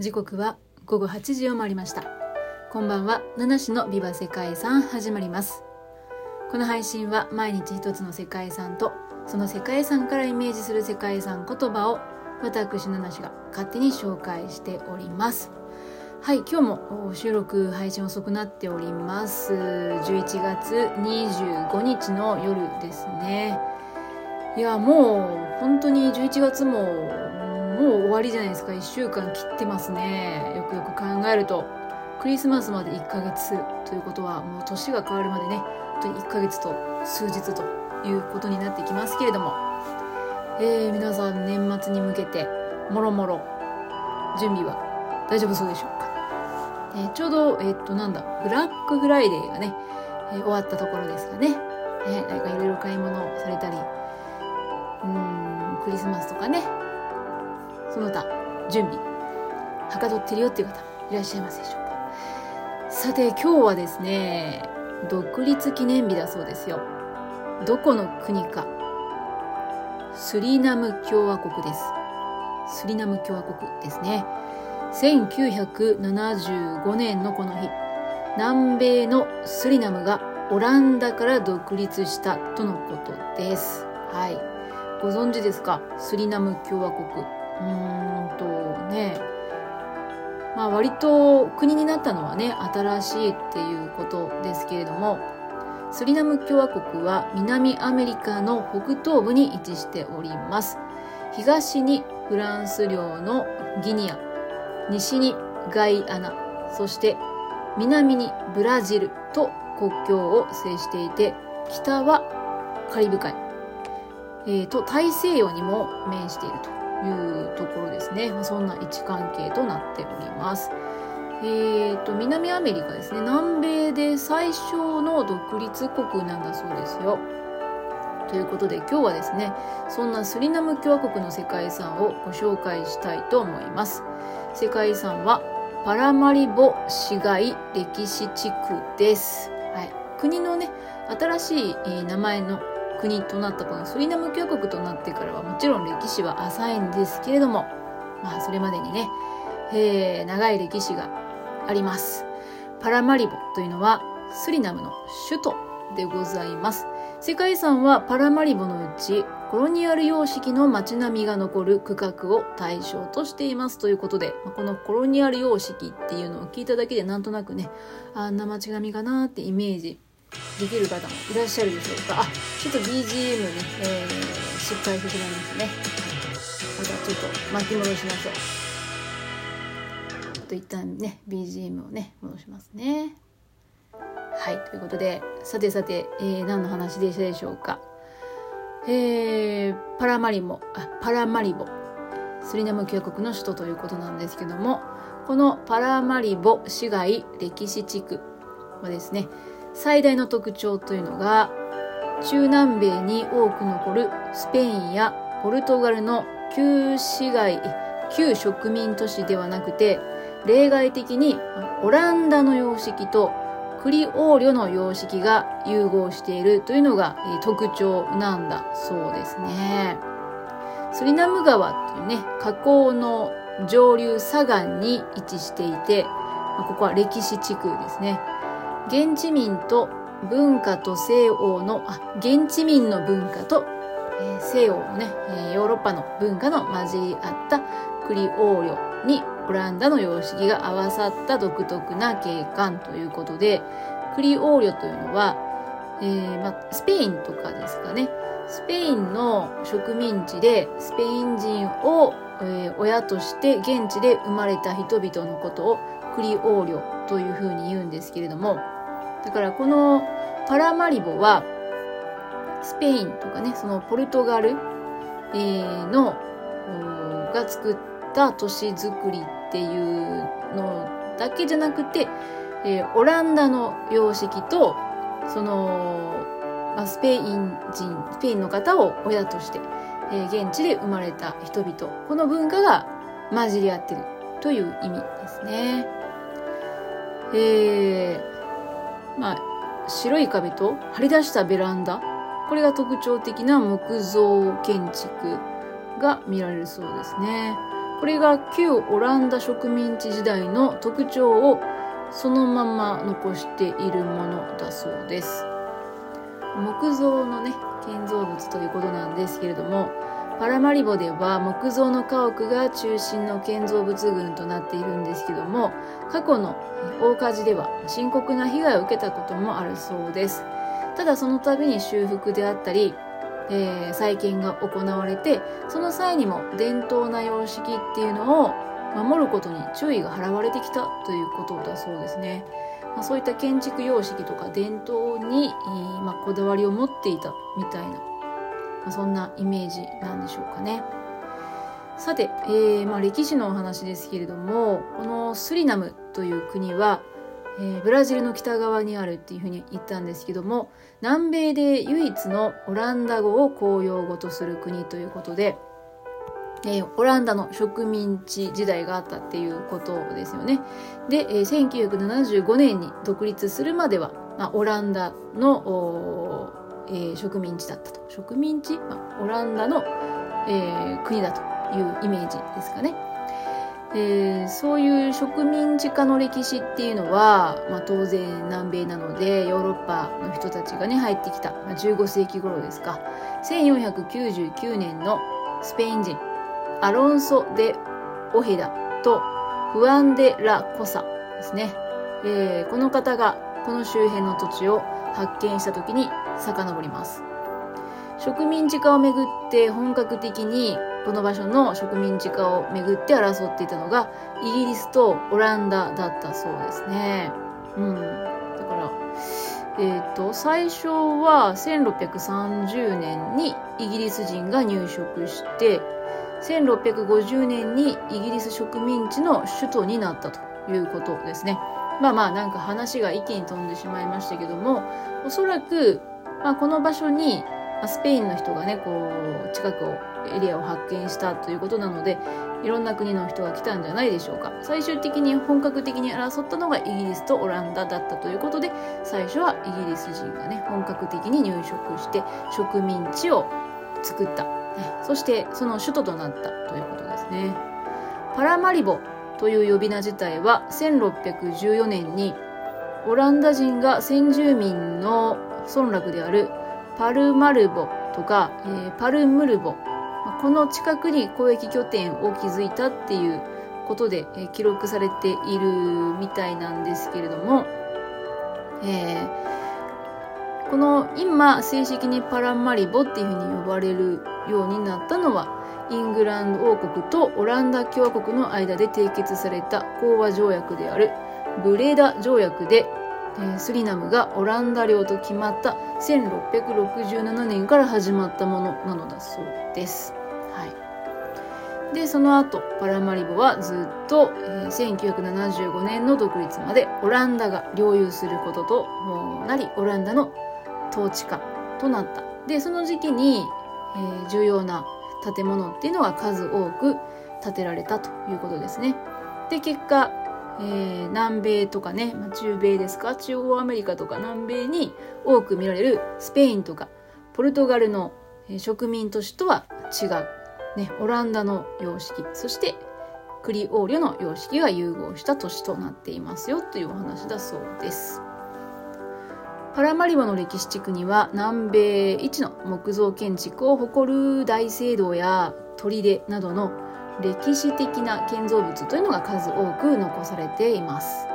時刻は午後8時を回りました。こんばんは。七種のビバ世界遺産始まります。この配信は毎日一つの世界遺産とその世界遺産からイメージする世界遺産言葉を私七種が勝手に紹介しております。はい今日も収録配信遅くなっております。11月25日の夜ですね。いやもう本当に11月ももう終わりじゃないですか。1週間切ってますね。よくよく考えると。クリスマスまで1ヶ月ということはもう年が変わるまでね。本当に1ヶ月と数日ということになってきますけれども、えー、皆さん年末に向けてもろもろ準備は大丈夫そうでしょうか、えー、ちょうどえー、っとなんだブラックフライデーがね、えー、終わったところですかね、えー、何かいろいろ買い物されたりうんクリスマスとかねその他準備。はかどってるよっていう方いらっしゃいますでしょうか。さて今日はですね独立記念日だそうですよ。どこの国か。スリナム共和国です。スリナム共和国ですね。1975年のこの日南米のスリナムがオランダから独立したとのことです。はい。ご存知ですか？スリナム共和国。うんとね、まあ割と国になったのはね、新しいっていうことですけれども、スリナム共和国は南アメリカの北東部に位置しております。東にフランス領のギニア、西にガイアナ、そして南にブラジルと国境を接していて、北はカリブ海、えー、と大西洋にも面していると。いうところですね。まあ、そんな位置関係となっております。えーと、南アメリカですね。南米で最小の独立国なんだそうですよ。ということで今日はですね、そんなスリナム共和国の世界遺産をご紹介したいと思います。世界遺産はパラマリボ市街歴史地区です。はい。国のね、新しい名前の国となったこのスリナム共和国となってからはもちろん歴史は浅いんですけれども、まあそれまでにね、えー、長い歴史があります。パラマリボというのはスリナムの首都でございます。世界遺産はパラマリボのうちコロニアル様式の街並みが残る区画を対象としていますということで、このコロニアル様式っていうのを聞いただけでなんとなくね、あんな街並みかなってイメージできる方もいらっしゃるでしょうか。あちょっと BGM ね、えー、失敗してしまいましたね。またちょっと巻き戻しましょう。ちょっと一旦ね BGM をね戻しますね。はいということでさてさて、えー、何の話でしたでしょうか。えー、パラマリボ。あパラマリボ。スリナム共和国の首都ということなんですけどもこのパラマリボ市街歴史地区はですね最大の特徴というのが中南米に多く残るスペインやポルトガルの旧市街旧植民都市ではなくて例外的にオランダの様式とクリオーリョの様式が融合しているというのが特徴なんだそうですね。スリナム川というね、河口の上流左岸に位置していて、ここは歴史地区ですね。現地民と文化と西欧の、あ、現地民の文化と、えー、西欧のね、えー、ヨーロッパの文化の混じり合ったクリオーリョにオランダの様式が合わさった独特な景観ということで、クリオーリョというのは、えー、まスペインとかですかね。スペインの植民地でスペイン人を、えー、親として現地で生まれた人々のことをクリオーリョというふうに言うんですけれども、だからこのパラマリボはスペインとかね、そのポルトガル、えー、のが作った都市づくりっていうのだけじゃなくて、え、オランダの様式とその、ま、スペイン人スペインの方を親として、え、現地で生まれた人々この文化が混じり合ってるという意味ですね。えー、まあ、白い壁と張り出したベランダ。これが特徴的な木造建築が見られるそうですね。これが旧オランダ植民地時代の特徴をそのまま残しているものだそうです木造のね建造物ということなんですけれどもパラマリボでは木造の家屋が中心の建造物群となっているんですけども過去の大火事では深刻な被害を受けたこともあるそうです。ただその度に修復であったり、えー、再建が行われてその際にも伝統な様式っていうのを守ることに注意が払われてきたということだそうですね、まあ、そういった建築様式とか伝統に、まあ、こだわりを持っていたみたいなまあ、そんなイメージなんでしょうかね。さて、えーまあ、歴史のお話ですけれどもこのスリナムという国は、えー、ブラジルの北側にあるっていうふうに言ったんですけども南米で唯一のオランダ語を公用語とする国ということで、えー、オランダの植民地時代があったっていうことですよね。で、えー、1975年に独立するまでは、まあ、オランダのえー、植民地だったと。植民地、まあ、オランダの、えー、国だというイメージですかね。えー、そういう植民地化の歴史っていうのは、まあ、当然南米なのでヨーロッパの人たちがね入ってきた、まあ、15世紀頃ですか。1499年のスペイン人アロンソ・デ・オヘダとフアン・デ・ラ・コサですね、えー、この方がこの周辺の土地を発見した時に遡ります。植民地化をめぐって本格的にこの場所の植民地化をめぐって争っていたのがイギリスとオランダだったそうですね。うん。だからえっ、ー、と最初は1630年にイギリス人が入植して1650年にイギリス植民地の首都になったということですね。まあまあなんか話が一気に飛んでしまいましたけどもおそらくまあ、この場所にスペインの人がねこう近くをエリアを発見したということなのでいろんな国の人が来たんじゃないでしょうか。最終的に本格的に争ったのがイギリスとオランダだったということで最初はイギリス人がね本格的に入植して植民地を作った、ね、そしてその首都となったということですね。パラマリボという呼び名自体は1614年にオランダ人が先住民の村落であるパルマルボとか、えー、パルムルボ。この近くに交易拠点を築いたっていうことで、え、記録されているみたいなんですけれども、えー、この今正式にパラマリボっていうふうに呼ばれるようになったのはイングランド王国とオランダ共和国の間で締結された講和条約であるブレーダ条約でえスリナムがオランダ領と決まった1667年から始まったものなのだそうです。はい、でその後パラマリボはずっと、え、1975年の独立までオランダが領有することとなりオランダの統治下となった。でその時期に、え、重要な建物っていうのが数多く建てられたということですね。で結果えー、南米とかね、まあ、中米ですか？中央アメリカとか南米に多く見られるスペインとかポルトガルの植民都市とは違う、ね、オランダの様式そしてクリオーリョの様式が融合した都市となっていますよというお話だそうです。パラマリボの歴史地区には南米一の木造建築を誇る大聖堂や砦などの歴史的な建造物というのが数多く残されています。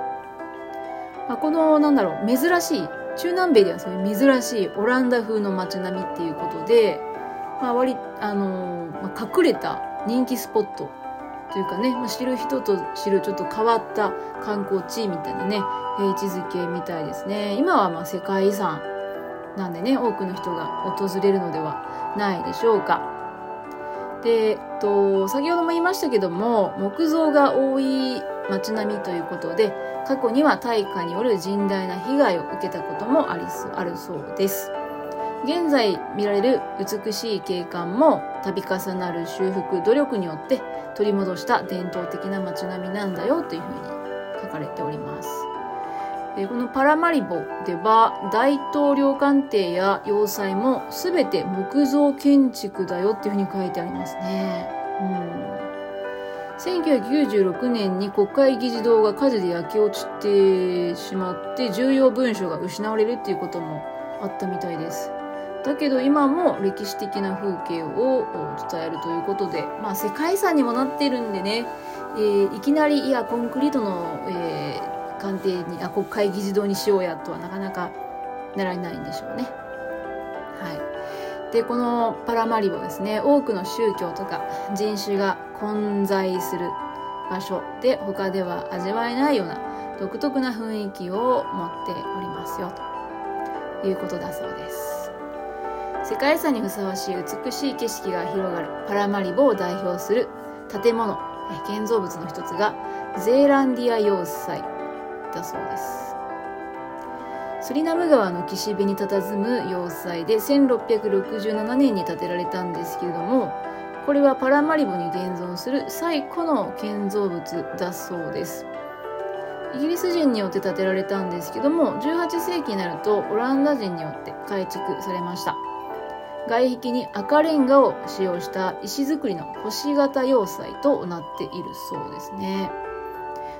まあ、このなんだろう珍しい中南米ではそういう珍しいオランダ風の街並みっていうことで、まあ、割あの、まあ、隠れた人気スポットというかね、まあ、知る人と知るちょっと変わった観光地みたいなね、えー、位置づけみたいですね今はまあ世界遺産なんでね多くの人が訪れるのではないでしょうかで、えっと、先ほども言いましたけども木造が多い街並みということで過去には大火による甚大な被害を受けたこともありあるそうです。現在見られる美しい景観も度重なる修復努力によって取り戻した伝統的な街並みなんだよというふうに書かれております。えこのパラマリボでは大統領官邸や要塞も全て木造建築だよっていうふうに書いてありますね。うん、1996年に国会議事堂が火事で焼け落ちてしまって重要文書が失われるっていうこともあったみたいですだけど今も歴史的な風景を伝えるということで、まあ、世界遺産にもなってるんでね、えー、いきなりいやコンクリートの、えー、官邸にあ国会議事堂にしようやとはなかなかならないんでしょうね。はい、でこのパラマリボですね多くの宗教とか人種が混在する場所で他では味わえないような独特な雰囲気を持っておりますよということだそうです。世界遺産にふさわしい美しい景色が広がるパラマリボを代表する建物建造物の一つがゼーランディア要塞。だそうです。スリナム川の岸辺に佇む要塞で1667年に建てられたんですけれどもこれはパラマリボに現存する最古の建造物だそうです。イギリス人によって建てられたんですけども18世紀になるとオランダ人によって改築されました。外壁に赤レンガを使用した石造りの星型要塞となっているそうですね。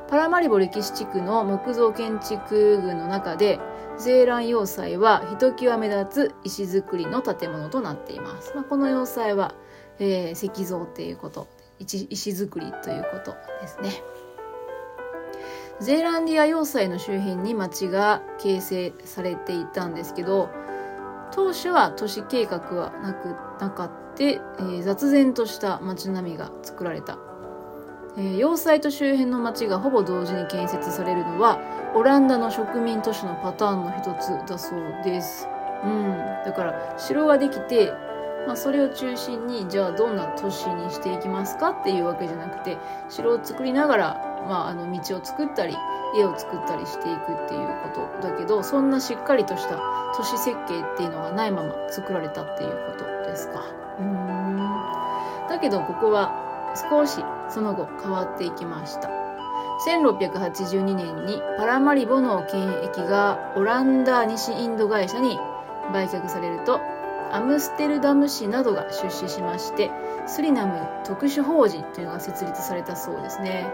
パラマリボ歴史地区の木造建築群の中でゼーラン要塞はひときわ目立つ石造りの建物となっています、まあ、この要塞は、えー、石像っていうこと。石造りということですね。ゼーランディア要塞の周辺に町が形成されていたんですけど当初は都市計画はなくなかって、えー、雑然とした町並みが作られた、えー、要塞と周辺の町がほぼ同時に建設されるのはオランダの植民都市のパターンの一つだそうです、うん、だから城ができてまあ、それを中心にじゃあどんな都市にしていきますか？っていうわけじゃなくて城を作りながらまあ、あの道を作ったり家を作ったりしていくっていうことだけどそんなしっかりとした都市設計っていうのがないまま作られたっていうことですか。うん。だけどここは少しその後変わっていきました。1682年にパラマリボの権益がオランダ西インド会社に売却されるとアムステルダム市などが出資しましてスリナム特殊法人というのが設立されたそうですね。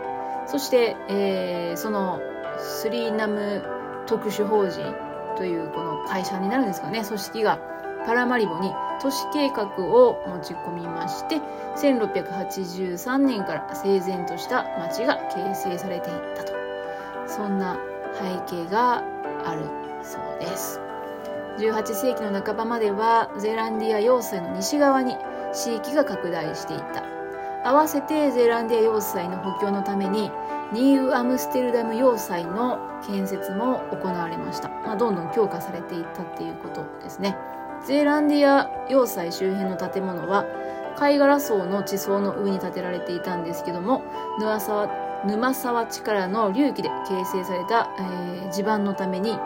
そして、えー、そのスリナム特殊法人というこの会社になるんですかね、組織がパラマリボに都市計画を持ち込みまして、1683年から整然とした町が形成されていったと。そんな背景があるそうです。18世紀の半ばまではゼランディア要塞の西側に地域が拡大していった。合わせてゼランディア要塞の補強のためにニューアムステルダム要塞の建設も行われました、まあ、どんどん強化されていったっていうことですねゼーランディア要塞周辺の建物は貝殻層の地層の上に建てられていたんですけども沼沢沼沢地からの隆起で形成された、えー、地盤のために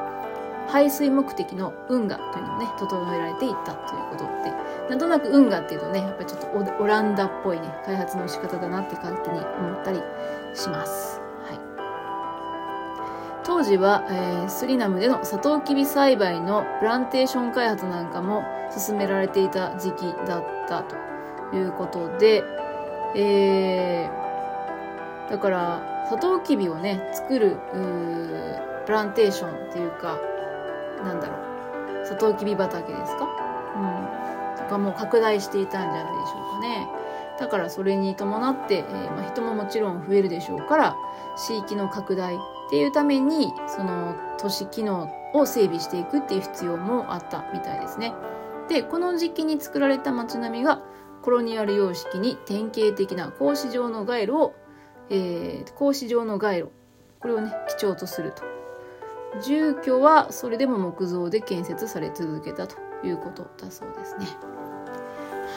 排水目的の運河というのもね整えられていったということでなんとなく運河っていうとねやっぱりちょっとオランダっぽいね開発の仕方だなって勝手に思ったりします。当時は、えー、スリナムでのサトウキビ栽培のプランテーション開発なんかも進められていた時期だったということで、えー、だからサトウキビをね作るプランテーションっていうかなんだろうサトウキビ畑ですか？うん。とかもう拡大していたんじゃないでしょうかね。だからそれに伴って、えー、まあ、人ももちろん増えるでしょうから地域の拡大っていうためにその都市機能を整備していくっていう必要もあったみたいですねでこの時期に作られた街並みがコロニアル様式に典型的な格子状の街路を、えー、格子状の街路これをね基調とすると住居はそれでも木造で建設され続けたということだそうですね。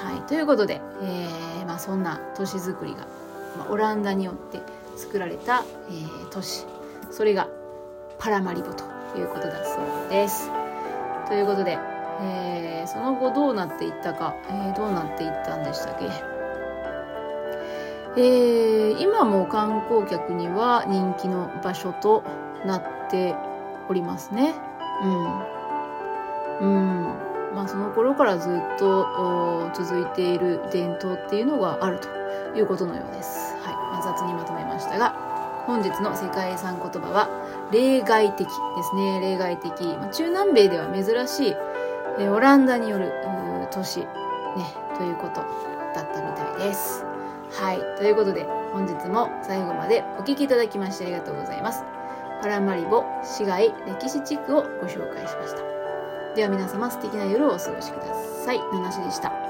はい、ということで、えーまあ、そんな都市づくりが、まあ、オランダによって作られた、えー、都市それがパラマリボということだそうです。ということで、えー、その後どうなっていったか、え、どうなっていったんでしたっけ？えー、今も観光客には人気の場所となっておりますね。うん。うん。まあその頃からずっと続いている伝統っていうのがあるということのようです。はい。まあ、雑にまとめましたが本日の世界遺産言葉は例外的ですね。例外的。ま中南米では珍しい、えオランダによる都市ねということだったみたいです。はい。ということで本日も最後までお聴きいただきましてありがとうございます。パラマリボ市街歴史地区をご紹介しました。では皆様素敵な夜をお過ごしください。ナナシでした。